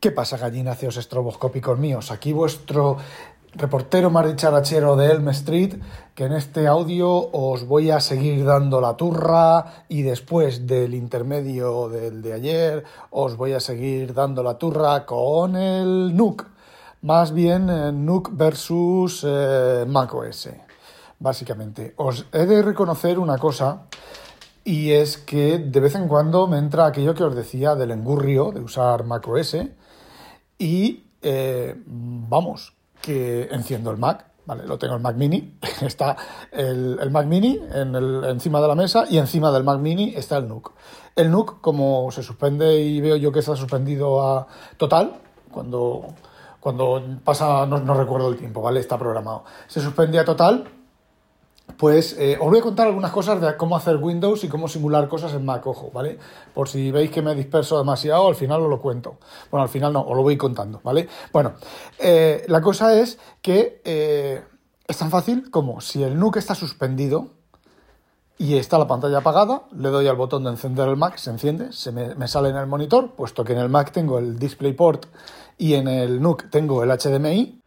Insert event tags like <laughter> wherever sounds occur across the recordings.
¿Qué pasa, gallináceos estroboscópicos míos? Aquí vuestro reportero más dicharachero de Elm Street, que en este audio os voy a seguir dando la turra y después del intermedio del de ayer os voy a seguir dando la turra con el NUC, más bien eh, NUC versus eh, macOS, básicamente. Os he de reconocer una cosa y es que de vez en cuando me entra aquello que os decía del engurrio de usar macOS y eh, vamos, que enciendo el Mac, ¿vale? Lo tengo el Mac Mini, <laughs> está el, el Mac Mini en el, encima de la mesa y encima del Mac Mini está el NUC. El NUC, como se suspende y veo yo que está suspendido a total, cuando, cuando pasa, no, no recuerdo el tiempo, ¿vale? Está programado. Se suspende a total pues eh, os voy a contar algunas cosas de cómo hacer Windows y cómo simular cosas en Mac, ojo, ¿vale? Por si veis que me disperso demasiado, al final os lo cuento. Bueno, al final no, os lo voy contando, ¿vale? Bueno, eh, la cosa es que eh, es tan fácil como si el NUC está suspendido y está la pantalla apagada, le doy al botón de encender el Mac, se enciende, se me, me sale en el monitor, puesto que en el Mac tengo el DisplayPort y en el NUC tengo el HDMI,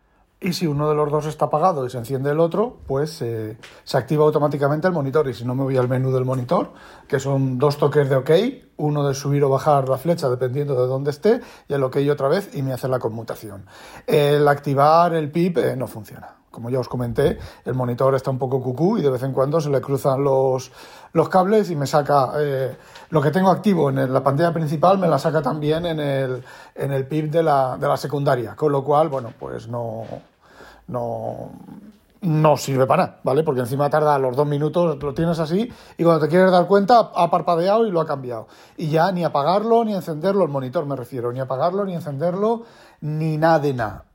y si uno de los dos está apagado y se enciende el otro, pues eh, se activa automáticamente el monitor. Y si no me voy al menú del monitor, que son dos toques de OK, uno de subir o bajar la flecha dependiendo de dónde esté, y el OK otra vez y me hace la conmutación. El activar el PIP eh, no funciona. Como ya os comenté, el monitor está un poco cucú y de vez en cuando se le cruzan los, los cables y me saca eh, lo que tengo activo en la pantalla principal, me la saca también en el, en el PIP de la, de la secundaria. Con lo cual, bueno, pues no, no, no sirve para nada, ¿vale? Porque encima tarda los dos minutos, lo tienes así y cuando te quieres dar cuenta ha parpadeado y lo ha cambiado. Y ya ni apagarlo ni encenderlo, el monitor me refiero, ni apagarlo ni encenderlo, ni nada de nada.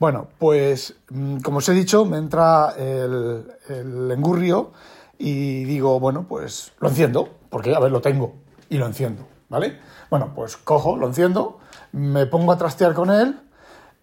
Bueno, pues mm, como os he dicho, me entra el, engurrio y digo, bueno, pues lo enciendo, porque a ver, lo tengo y lo enciendo, ¿vale? Bueno, pues cojo, lo enciendo, me pongo a trastear con él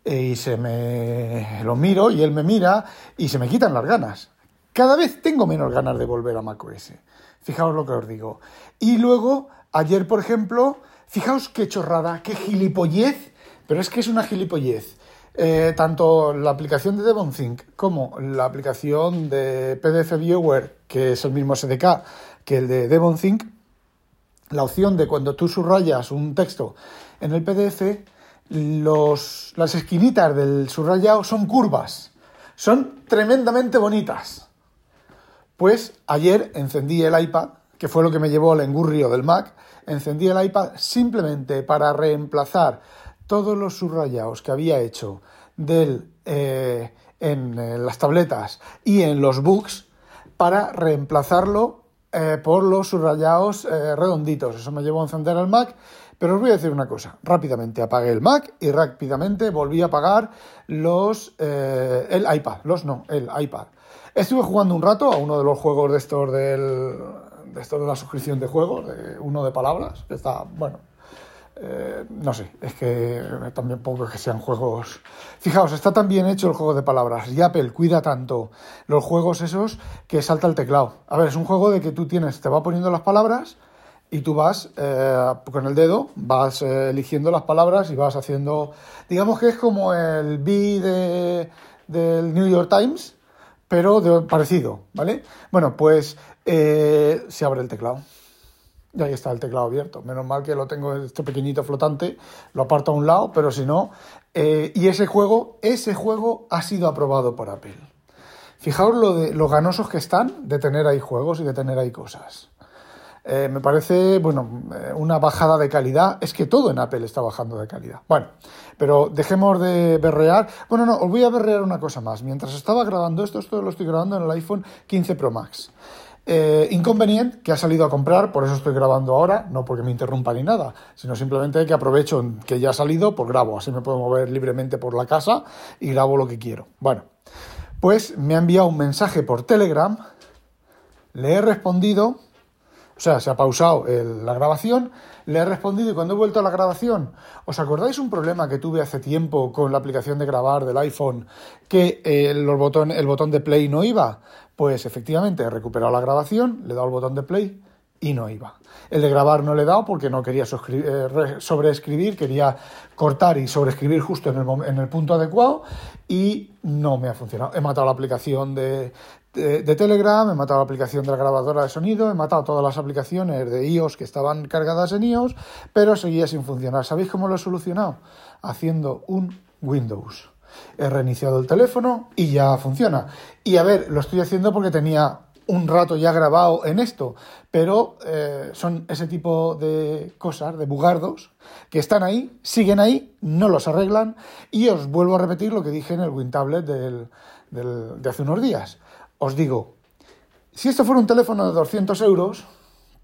y se me lo miro y él me mira y se me quitan las ganas. Cada vez tengo menos ganas de volver a macOS. Fijaos lo que os digo. Y luego, ayer, por ejemplo, fijaos qué chorrada, qué gilipollez, pero es que es una gilipollez. Eh, tanto la aplicación de DevonThink como la aplicación de PDF Viewer, que es el mismo SDK que el de DevonThink, la opción de cuando tú subrayas un texto en el PDF, las esquinitas del subrayado son curvas, son tremendamente bonitas. Pues ayer encendí el iPad, que fue lo que me llevó al engurrio del Mac, encendí el iPad simplemente para reemplazar todos los subrayados que había hecho del, eh, en eh, las tabletas y en los books para reemplazarlo eh, por los subrayados redonditos. Eso me llevó a encender el Mac pero os voy a decir una cosa, rápidamente apagué el Mac y rápidamente volví a apagar los, el iPad, los no, el iPad. Estuve jugando un rato a uno de los juegos de estos del, de estos de la suscripción de juegos, uno de palabras, que está, bueno, eh, no sé, es que también pongo que sean juegos. Fijaos, está tan bien hecho el juego de palabras. Y Apple cuida tanto los juegos esos que salta el teclado. A ver, es un juego de que tú tienes, te va poniendo las palabras y tú vas eh, con el dedo, vas eh, eligiendo las palabras y vas haciendo, digamos que es como el B de, del New York Times, pero de, parecido, ¿vale? Bueno, pues se abre el teclado. Y ahí está el teclado abierto. Menos mal que lo tengo este pequeñito flotante, lo aparto a un lado, pero si no. y ese juego, ese juego ha sido aprobado por Apple. Fijaos lo, de, lo ganosos que están de tener ahí juegos y de tener ahí cosas. Eh, me parece, bueno, eh, una bajada de calidad. Es que todo en Apple está bajando de calidad. Bueno, pero dejemos de berrear. Bueno, no, os voy a berrear una cosa más. Mientras estaba grabando esto, esto lo estoy grabando en el iPhone 15 Pro Max. Eh, inconveniente que ha salido a comprar, por eso estoy grabando ahora, no porque me interrumpa ni nada, sino simplemente que aprovecho que ya ha salido, pues grabo, así me puedo mover libremente por la casa y grabo lo que quiero. Bueno, pues me ha enviado un mensaje por Telegram, le he respondido o sea, se ha pausado la grabación, le he respondido y cuando he vuelto a la grabación, ¿os acordáis un problema que tuve hace tiempo con la aplicación de grabar del iPhone que el, botón, el botón de play no iba? Pues efectivamente he recuperado la grabación, le he dado el botón de play y no iba. El de grabar no le he dado porque no quería eh, sobreescribir, quería cortar y sobreescribir justo en el, en el, punto adecuado y no me ha funcionado. He matado la aplicación de, de, Telegram, he matado la aplicación de la grabadora de sonido, he matado todas las aplicaciones de iOS que estaban cargadas en iOS, pero seguía sin funcionar. ¿Sabéis cómo lo he solucionado? Haciendo un Windows. He reiniciado el teléfono y ya funciona. Y a ver, lo estoy haciendo porque tenía un rato ya grabado en esto, pero eh, son ese tipo de cosas, de bugardos, que están ahí, siguen ahí, no los arreglan, y os vuelvo a repetir lo que dije en el WinTablet del, del, de hace unos días. Os digo, si esto fuera un teléfono de 200 euros,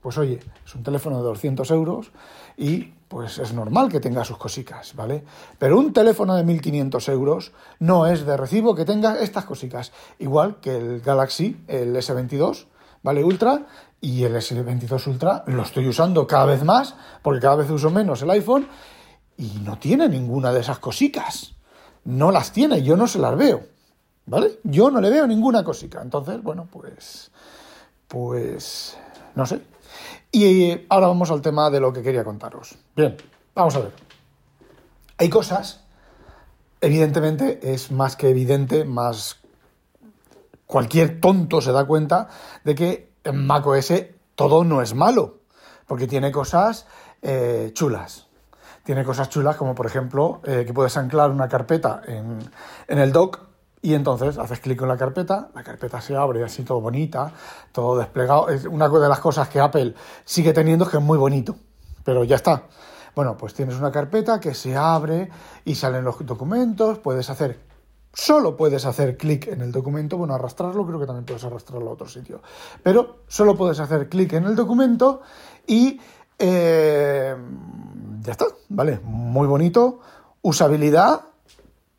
pues oye, es un teléfono de 200 euros y pues es normal que tenga sus cositas, ¿vale? Pero un teléfono de 1500 euros no es de recibo que tenga estas cositas. Igual que el Galaxy, el S22, ¿vale? Ultra, y el S22 Ultra lo estoy usando cada vez más, porque cada vez uso menos el iPhone, y no tiene ninguna de esas cositas. No las tiene, yo no se las veo, ¿vale? Yo no le veo ninguna cosica. Entonces, bueno, pues. Pues. No sé, y ahora vamos al tema de lo que quería contaros. Bien, vamos a ver. Hay cosas, evidentemente es más que evidente, más cualquier tonto se da cuenta de que en macOS todo no es malo, porque tiene cosas eh, chulas. Tiene cosas chulas como por ejemplo eh, que puedes anclar una carpeta en, en el dock y entonces haces clic en la carpeta, la carpeta se abre así todo bonita, todo desplegado. Es una de las cosas que Apple sigue teniendo es que es muy bonito, pero ya está. Bueno, pues tienes una carpeta que se abre y salen los documentos, puedes hacer, solo puedes hacer clic en el documento, bueno, arrastrarlo, creo que también puedes arrastrarlo a otro sitio, pero solo puedes hacer clic en el documento y eh, ya está, ¿vale? Muy bonito, usabilidad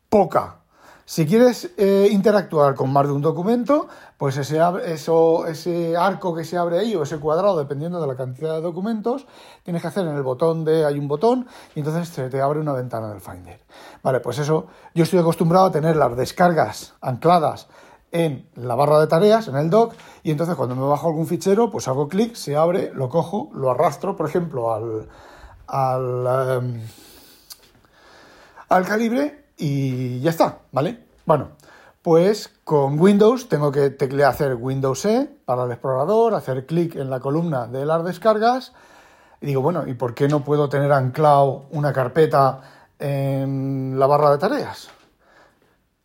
poca, si quieres eh, interactuar con más de un documento, pues ese, eso, ese arco que se abre ahí o ese cuadrado, dependiendo de la cantidad de documentos, tienes que hacer en el botón de, hay un botón, y entonces se te abre una ventana del Finder. Vale, pues eso, yo estoy acostumbrado a tener las descargas ancladas en la barra de tareas, en el dock, y entonces cuando me bajo algún fichero, pues hago clic, se abre, lo cojo, lo arrastro, por ejemplo, al, al, em, al calibre y ya está, ¿vale? Bueno, pues con Windows tengo que teclear hacer Windows E para el explorador, hacer clic en la columna de las descargas y digo, bueno, ¿y por qué no puedo tener anclado una carpeta en la barra de tareas?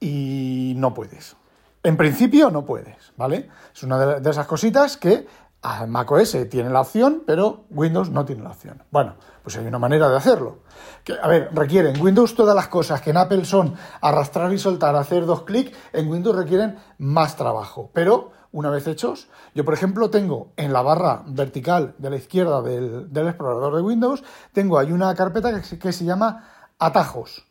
Y no puedes. En principio no puedes, ¿vale? Es una de esas cositas que macOS tiene la opción, pero Windows no tiene la opción. Bueno, pues hay una manera de hacerlo. Que, a ver, requieren Windows todas las cosas que en Apple son arrastrar y soltar, hacer dos clics, en Windows requieren más trabajo. Pero una vez hechos, yo por ejemplo tengo en la barra vertical de la izquierda del, explorador de Windows, tengo ahí una carpeta que, que se llama atajos.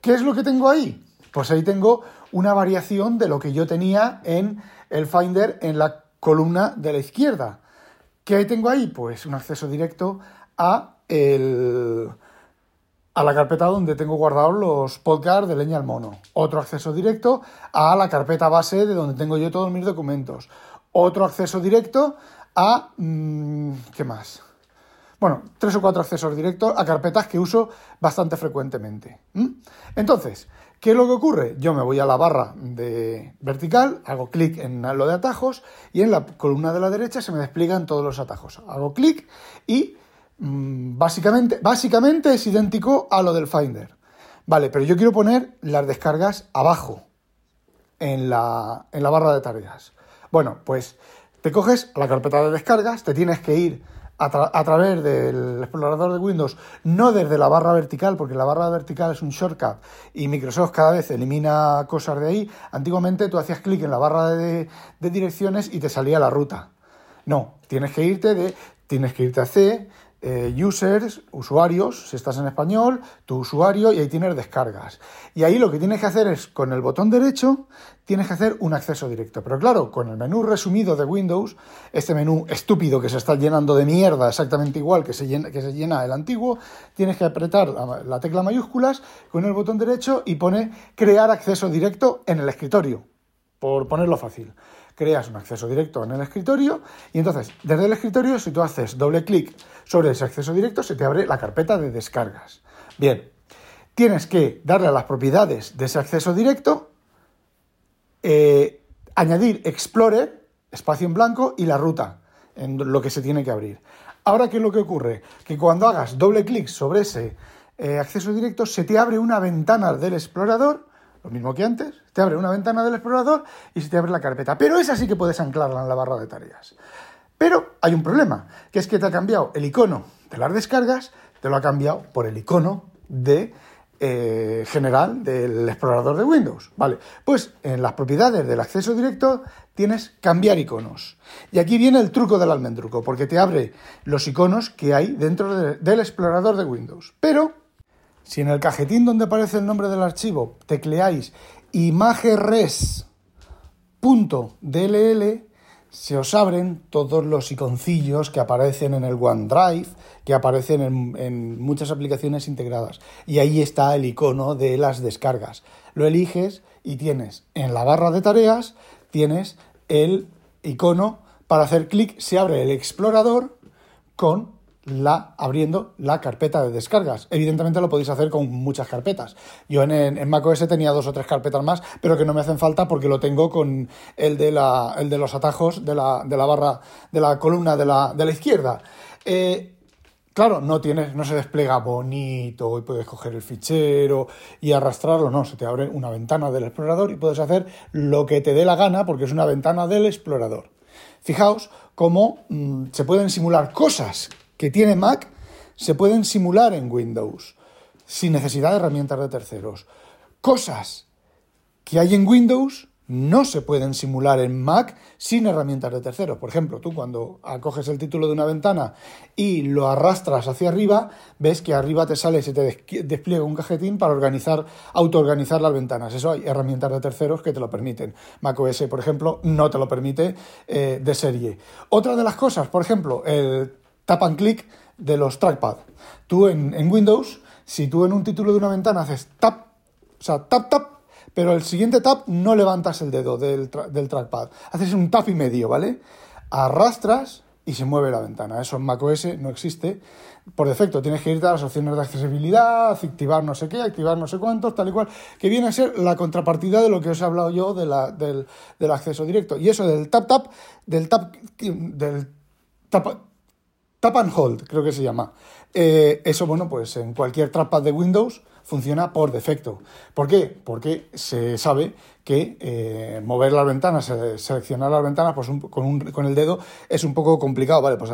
¿Qué es lo que tengo ahí? Pues ahí tengo una variación de lo que yo tenía en el Finder en la columna de la izquierda. ¿Qué tengo ahí? Pues un acceso directo a, el, a la carpeta donde tengo guardados los podcasts de leña al mono. Otro acceso directo a la carpeta base de donde tengo yo todos mis documentos. Otro acceso directo a... Mm, ¿Qué más? Bueno, tres o cuatro accesos directos a carpetas que uso bastante frecuentemente. Entonces, ¿Qué es lo que ocurre? Yo me voy a la barra de vertical, hago clic en lo de atajos y en la columna de la derecha se me despliegan todos los atajos. Hago clic y mm, básicamente, básicamente es idéntico a lo del Finder. Vale, pero yo quiero poner las descargas abajo en la, en la barra de tareas. Bueno, pues te coges la carpeta de descargas, te tienes que ir a, través del explorador de Windows, no desde la barra vertical, porque la barra vertical es un shortcut y Microsoft cada vez elimina cosas de ahí. Antiguamente tú hacías clic en la barra de, de direcciones y te salía la ruta. No, tienes que irte de, tienes que irte a C, eh, users, usuarios, si estás en español, tu usuario y ahí tienes descargas. Y ahí lo que tienes que hacer es, con el botón derecho, tienes que hacer un acceso directo. Pero claro, con el menú resumido de Windows, este menú estúpido que se está llenando de mierda exactamente igual que se llena, que se llena el antiguo, tienes que apretar la tecla mayúsculas con el botón derecho y pone crear acceso directo en el escritorio, por ponerlo fácil. Creas un acceso directo en el escritorio y entonces desde el escritorio si tú haces doble clic sobre ese acceso directo se te abre la carpeta de descargas. Bien, tienes que darle a las propiedades de ese acceso directo, eh, añadir Explorer, espacio en blanco y la ruta en lo que se tiene que abrir. Ahora, ¿qué es lo que ocurre? Que cuando hagas doble clic sobre ese eh, acceso directo, se te abre una ventana del explorador lo mismo que antes, te abre una ventana del explorador y se te abre la carpeta. Pero esa sí que puedes anclarla en la barra de tareas. Pero hay un problema, que es que te ha cambiado el icono de las descargas, te lo ha cambiado por el icono de eh, general del explorador de Windows. Vale, pues en las propiedades del acceso directo tienes cambiar iconos. Y aquí viene el truco del almendruco, porque te abre los iconos que hay dentro del explorador de Windows. Pero si en el cajetín donde aparece el nombre del archivo tecleáis imageres.dll, se os abren todos los iconcillos que aparecen en el OneDrive, que aparecen en, en, muchas aplicaciones integradas. Y ahí está el icono de las descargas. Lo eliges y tienes en la barra de tareas, tienes el icono para hacer clic, se abre el explorador con la, abriendo la carpeta de descargas. Evidentemente lo podéis hacer con muchas carpetas. Yo en, macOS tenía dos o tres carpetas más, pero que no me hacen falta porque lo tengo con el de, la, el de los atajos de la, de la barra, de la columna de la, de la izquierda. Eh, Claro, no tienes, no se despliega bonito y puedes coger el fichero y arrastrarlo, no, se te abre una ventana del explorador y puedes hacer lo que te dé la gana porque es una ventana del explorador. Fijaos cómo mmm, se pueden simular cosas que tiene Mac se pueden simular en Windows sin necesidad de herramientas de terceros. Cosas que hay en Windows no se pueden simular en Mac sin herramientas de terceros. Por ejemplo, tú cuando acoges el título de una ventana y lo arrastras hacia arriba, ves que arriba te sale, se te despliega un cajetín para organizar, autoorganizar las ventanas. Eso hay herramientas de terceros que te lo permiten. Mac OS, por ejemplo, no te lo permite eh, de serie. Otra de las cosas, por ejemplo, el tap and click de los trackpad. Tú en, Windows, si tú en un título de una ventana haces tap, o sea, tap, tap, pero el siguiente tap no levantas el dedo del trackpad. Haces un tap y medio, ¿vale? Arrastras y se mueve la ventana. Eso en macOS no existe. Por defecto tienes que irte a las opciones de accesibilidad, activar no sé qué, activar no sé cuántos, tal y cual, que viene a ser la contrapartida de lo que os he hablado yo de la, del, del acceso directo. Y eso del tap tap, del tap, del tap, Tap and Hold, creo que se llama. Eh, eso, bueno, pues en cualquier trackpad de Windows funciona por defecto. ¿Por qué? Porque se sabe que eh, mover las ventanas, seleccionar las ventanas pues con, el dedo es un poco complicado. Vale, pues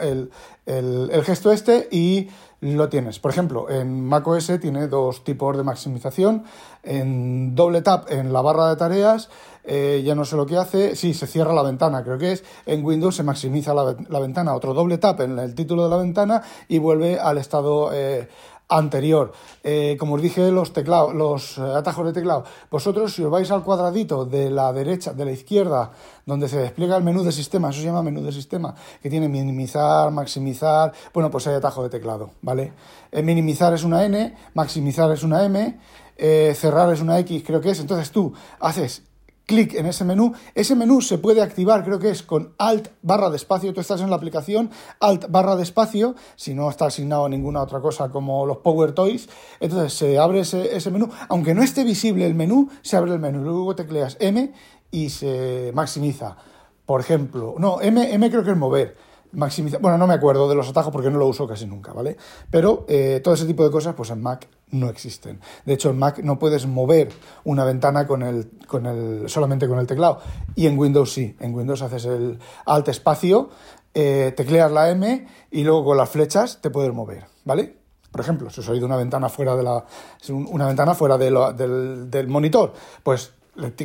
el, el, gesto este y lo tienes. Por ejemplo, en macOS tiene dos tipos de maximización. En doble tap en la barra de tareas, eh, ya no sé lo que hace. Sí, se cierra la ventana, creo que es. En Windows se maximiza la, la ventana. Otro doble tap en el título de la ventana y vuelve al estado eh, anterior. Eh, como os dije, los teclados, los atajos de teclado. Vosotros, si os vais al cuadradito de la derecha, de la izquierda, donde se despliega el menú de sistema, eso se llama menú de sistema, que tiene minimizar, maximizar, bueno, pues hay atajo de teclado, ¿vale? Eh, minimizar es una N, maximizar es una M, eh, cerrar es una X, creo que es. Entonces tú haces clic en ese menú. Ese menú se puede activar, creo que es con Alt barra de espacio. Tú estás en la aplicación Alt barra de espacio, si no está asignado a ninguna otra cosa como los Power Toys. Entonces se abre ese, ese menú. Aunque no esté visible el menú, se abre el menú. Luego tecleas M y se maximiza. Por ejemplo, no, M, M creo que es mover Bueno, no me acuerdo de los atajos porque no lo uso casi nunca, ¿vale? Pero eh, todo ese tipo de cosas, pues en Mac no existen. De hecho, en Mac no puedes mover una ventana con el, con el, solamente con el teclado. Y en Windows sí. En Windows haces el alt espacio, eh, tecleas la M y luego con las flechas te puedes mover, ¿vale? Por ejemplo, si os oído una ventana fuera de la. una ventana fuera del, del, monitor, pues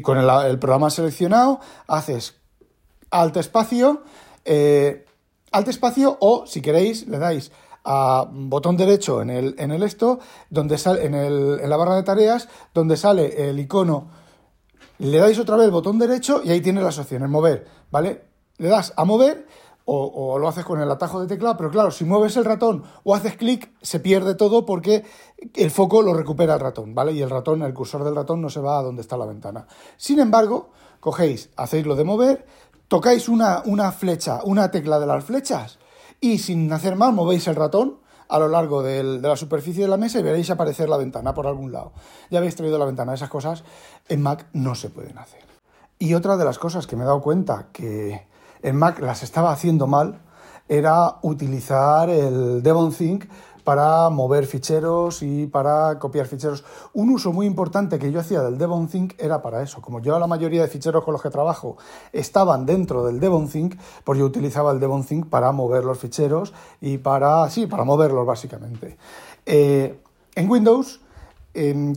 con el, el, programa seleccionado haces alt espacio. Eh, alt espacio o, si queréis, le dais a botón derecho en el, en el esto, donde sale, en, el, en la barra de tareas, donde sale el icono, le dais otra vez el botón derecho y ahí tiene las opciones, mover, ¿vale? Le das a mover o, o, lo haces con el atajo de teclado, pero claro, si mueves el ratón o haces clic, se pierde todo porque el foco lo recupera el ratón, ¿vale? Y el ratón, el cursor del ratón no se va a donde está la ventana. Sin embargo, cogéis, hacéis lo de mover, tocáis una, una flecha, una tecla de las flechas y sin hacer más movéis el ratón a lo largo de la superficie de la mesa y veréis aparecer la ventana por algún lado. Ya habéis traído la ventana. Esas cosas en Mac no se pueden hacer. Y otra de las cosas que me he dado cuenta que en Mac las estaba haciendo mal era utilizar el Devon Think para mover ficheros y para copiar ficheros. Un uso muy importante que yo hacía del Devon era para eso. Como yo la mayoría de ficheros con los que trabajo estaban dentro del Devon pues yo utilizaba el Devon para mover los ficheros y para, sí, para moverlos básicamente. Eh, en Windows,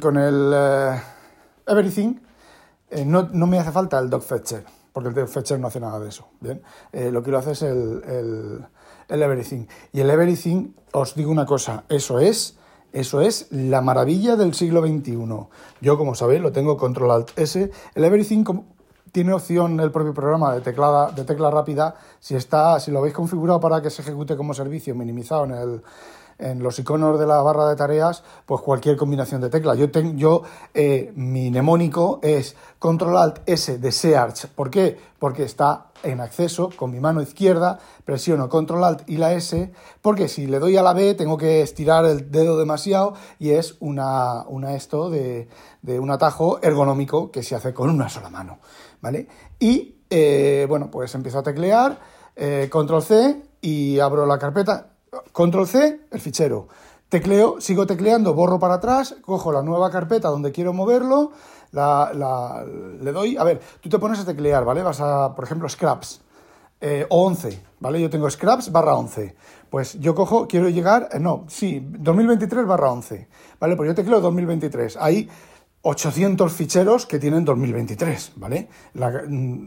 con el eh, Everything, eh, no, me hace falta el Fetcher, porque el Fetcher no hace nada de eso. ¿bien? lo que lo hace es el Everything. Y el Everything, os digo una cosa, eso es, eso es la maravilla del siglo XXI. Yo, como sabéis, lo tengo Control Alt S. El Everything tiene opción el propio programa de, de tecla rápida si, está, si lo habéis configurado para que se ejecute como servicio minimizado en el en los iconos de la barra de tareas, pues cualquier combinación de teclas. Yo, tengo, yo eh, mi mnemónico es Control Alt S de Search. ¿Por qué? Porque está en acceso con mi mano izquierda, presiono Control Alt y la S, porque si le doy a la B tengo que estirar el dedo demasiado y es una, una esto de, de un atajo ergonómico que se hace con una sola mano. ¿Vale? Y eh, bueno, pues empiezo a teclear, eh, Control C y abro la carpeta Control C, el fichero. Tecleo, sigo tecleando, borro para atrás, cojo la nueva carpeta donde quiero moverlo, la, le doy. A ver, tú te pones a teclear, ¿vale? Vas a, por ejemplo, Scraps eh, o 11, ¿vale? Yo tengo Scraps barra 11. Pues yo cojo, quiero llegar, eh, no, sí, 2023 barra 11, ¿vale? Pues yo tecleo 2023. Hay 800 ficheros que tienen 2023, ¿vale? Mm,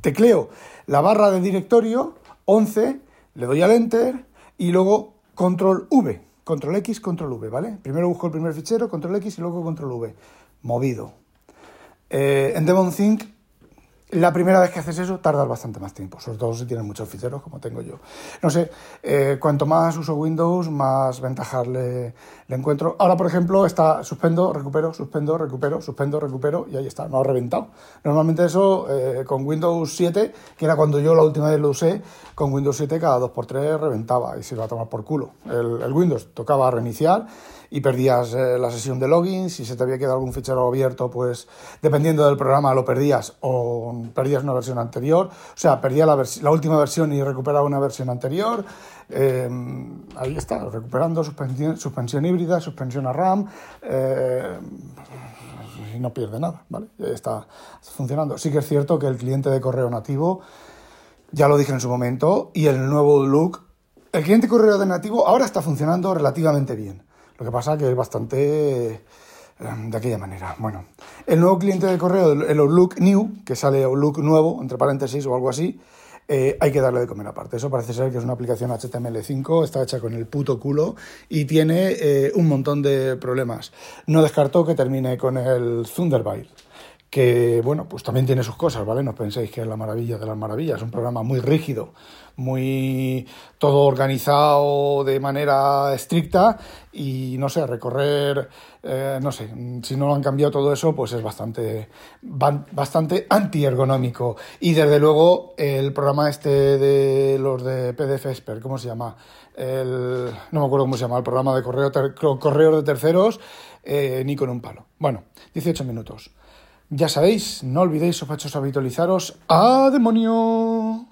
tecleo la barra de directorio 11, le doy al Enter y luego control V, control X, control V, ¿vale? Primero busco el primer fichero, control X y luego control V, movido. Eh, en la primera vez que haces eso tardas bastante más tiempo, sobre todo si tienes muchos ficheros como tengo yo. No sé, eh, cuanto más uso Windows, más ventajas le, encuentro. Ahora, por ejemplo, está suspendo, recupero, suspendo, recupero, suspendo, recupero y ahí está, no ha reventado. Normalmente eso eh, con Windows 7, que era cuando yo la última vez lo usé, con Windows 7 cada 2x3 reventaba y se iba a tomar por culo. El, el Windows tocaba reiniciar y perdías eh, la sesión de login. Si se te había quedado algún fichero abierto, pues dependiendo del programa lo perdías o perdías una versión anterior. O sea, perdía la, última versión y recuperaba una versión anterior. Eh, ahí está, recuperando suspensión, suspensión híbrida, suspensión a RAM. Eh, y no pierde nada, ¿vale? Está funcionando. Sí que es cierto que el cliente de correo nativo, ya lo dije en su momento, y el nuevo look, el cliente de correo de nativo ahora está funcionando relativamente bien. Lo que pasa que es bastante eh, de aquella manera. Bueno, el nuevo cliente de correo, el Outlook New, que sale Outlook nuevo, entre paréntesis o algo así, eh, hay que darle de comer aparte. Eso parece ser que es una aplicación HTML5, está hecha con el puto culo y tiene eh, un montón de problemas. No descartó que termine con el Thunderbird que bueno, pues también tiene sus cosas, ¿vale? No penséis que es la maravilla de las maravillas, es un programa muy rígido, muy todo organizado de manera estricta y no sé, recorrer, eh, no sé, si no lo han cambiado todo eso, pues es bastante, bastante anti-ergonómico. Y desde luego el programa este de los de PDF Expert, ¿cómo se llama? El, no me acuerdo cómo se llama, el programa de correo, correos de terceros, eh, ni con un palo. Bueno, 18 minutos. Ya sabéis, no olvidéis, sospechosos, habitualizaros. ¡A demonio!